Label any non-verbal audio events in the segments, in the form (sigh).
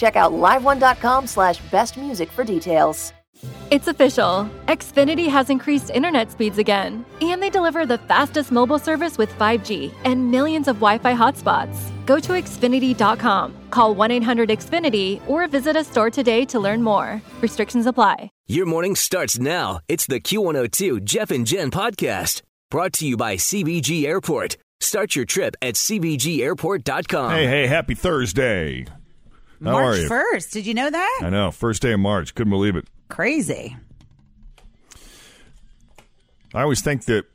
Check out liveone.com slash best music for details. It's official. Xfinity has increased internet speeds again, and they deliver the fastest mobile service with 5G and millions of Wi Fi hotspots. Go to Xfinity.com, call 1 800 Xfinity, or visit a store today to learn more. Restrictions apply. Your morning starts now. It's the Q102 Jeff and Jen podcast brought to you by CVG Airport. Start your trip at CVGAirport.com. Hey, hey, happy Thursday. How March are you? 1st. Did you know that? I know. First day of March. Couldn't believe it. Crazy. I always think that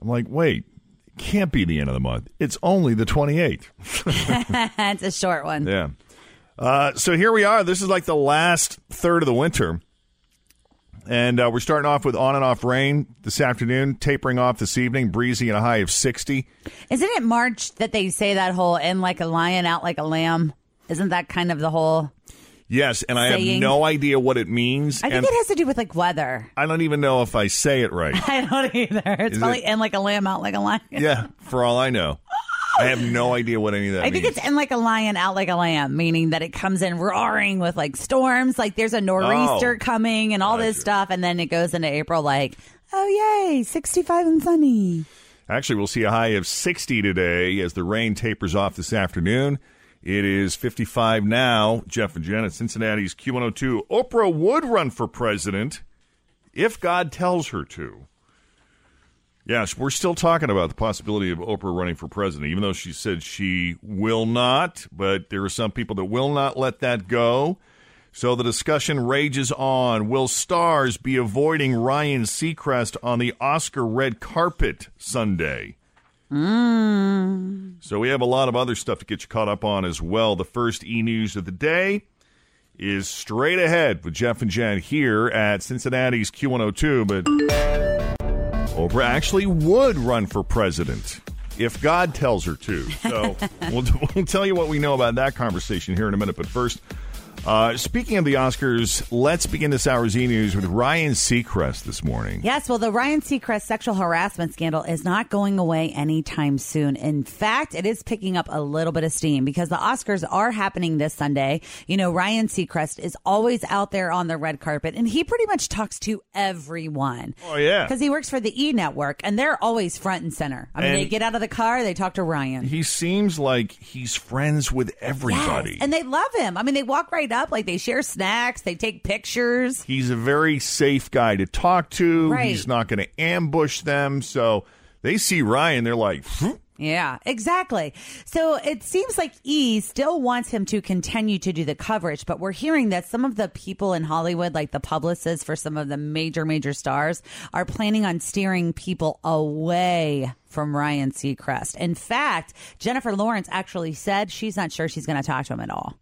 I'm like, wait, it can't be the end of the month. It's only the 28th. (laughs) (laughs) it's a short one. Yeah. Uh, so here we are. This is like the last third of the winter. And uh, we're starting off with on and off rain this afternoon, tapering off this evening, breezy and a high of 60. Isn't it March that they say that whole in like a lion, out like a lamb? Isn't that kind of the whole? Yes, and I have no idea what it means. I think it has to do with like weather. I don't even know if I say it right. (laughs) I don't either. It's Is probably it- in like a lamb, out like a lion. yeah, for all I know. I have no idea what any of that I think it's in like a lion, out like a lamb, meaning that it comes in roaring with like storms. Like there's a nor'easter Oh. coming and all this stuff, and then it goes into April like, oh yay, 65 and sunny. Actually, we'll see a high of 60 today as the rain tapers off this afternoon. It is 55 now. Jeff and Jen at Cincinnati's Q102. Oprah would run for president if God tells her to. Yes, we're still talking about the possibility of Oprah running for president, even though she said she will not. But there are some people that will not let that go. So the discussion rages on. Will stars be avoiding Ryan Seacrest on the Oscar red carpet Sunday? Mm. So we have a lot of other stuff to get you caught up on as well. The first e news of the day is straight ahead with Jeff and Jen here at Cincinnati's Q102. But Oprah actually would run for president if God tells her to. So (laughs) we'll, we'll tell you what we know about that conversation here in a minute. But first, uh, speaking of the Oscars, let's begin this hour's e news with Ryan Seacrest this morning. Yes, well, the Ryan Seacrest sexual harassment scandal is not going away anytime soon. In fact, it is picking up a little bit of steam because the Oscars are happening this Sunday. You know, Ryan Seacrest is always out there on the red carpet, and he pretty much talks to everyone. Oh, yeah. Because he works for the E Network, and they're always front and center. I mean, And- they get out of the car, they talk to Ryan. He seems like he's friends with everybody. Yes, and they love him. I mean, they walk right up, like they share snacks, they take pictures. He's a very safe guy to talk to. Right. He's not going to ambush them. So they see Ryan, they're like, "Phew." Yeah, exactly. So it seems like E still wants him to continue to do the coverage, but we're hearing that some of the people in Hollywood, like the publicists for some of the major, major stars, are planning on steering people away from Ryan Seacrest. In fact, Jennifer Lawrence actually said she's not sure she's going to talk to him at all.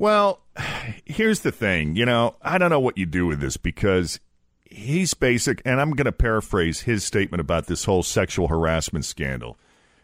Well, (sighs) here's the thing. You know, I don't know what you do with this because he's basic, and I'm going to paraphrase his statement about this whole sexual harassment scandal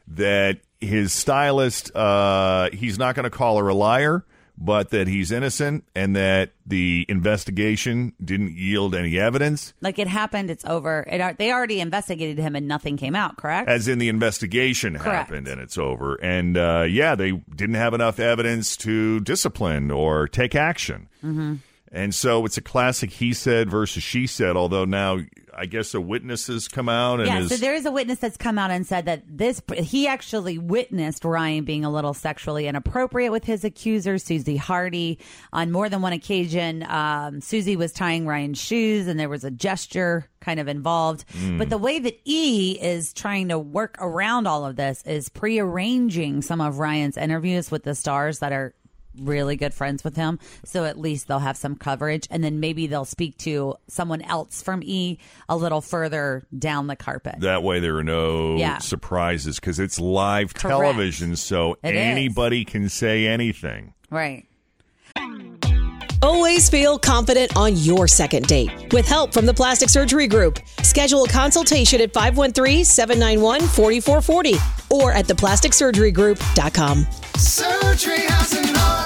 that his stylist, uh, he's not going to call her a liar, but that he's innocent and that the investigation didn't yield any evidence. Like it happened, it's over. It, they already investigated him and nothing came out, correct? As in the investigation Correct. happened and it's over. And uh, yeah, they didn't have enough evidence to discipline or take action. Mm-hmm. And so it's a classic he said versus she said, although now I guess a witness has come out and yeah, is. so there is a witness that's come out and said that this he actually witnessed Ryan being a little sexually inappropriate with his accuser, Suzie Hardy, on more than one occasion. Um, Suzie was tying Ryan's shoes, and there was a gesture kind of involved. Mm. But the way that E is trying to work around all of this is prearranging some of Ryan's interviews with the stars that are really good friends with him. So at least they'll have some coverage. And then maybe they'll speak to someone else from E a little further down the carpet. that way, there are no Yeah. surprises because it's live Correct. television, so It is. anybody can say anything. Right. Always feel confident on your second date. With help from the Plastic Surgery Group, schedule a consultation at 513-791-4440 or at theplasticsurgerygroup.com. Surgery has an art.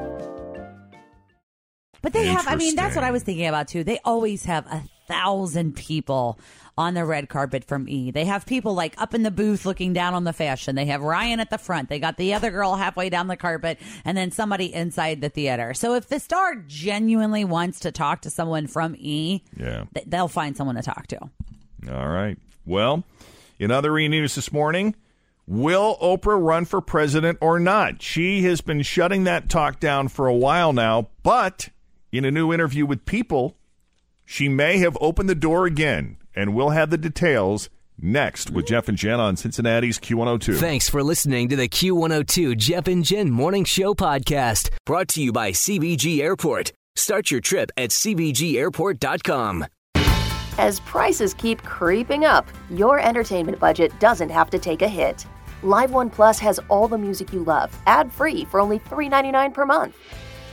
But they have, I mean, that's what I was thinking about too. They always have a thousand people on the red carpet from E. They have people like up in the booth looking down on the fashion. They have Ryan at the front. They got the other girl halfway down the carpet and then somebody inside the theater. So if the star genuinely wants to talk to someone from E, Yeah. th- they'll find someone to talk to. All right. Well, in other e news this morning, will Oprah run for president or not? She has been shutting that talk down for a while now, but in a new interview with People, she may have opened the door again, and we'll have the details next with Jeff and Jen on Cincinnati's Q102. Thanks for listening to the Q102 Jeff and Jen Morning Show podcast, brought to you by CVG Airport. Start your trip at CVGAirport.com. As prices keep creeping up, your entertainment budget doesn't have to take a hit. Live One Plus has all the music you love, ad free for only $3.99 per month.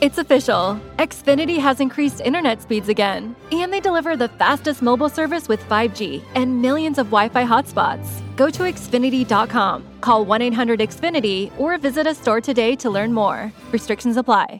It's official. Xfinity has increased internet speeds again, and they deliver the fastest mobile service with 5G and millions of Wi Fi hotspots. Go to Xfinity.com, call 1 800 Xfinity, or visit a store today to learn more. Restrictions apply.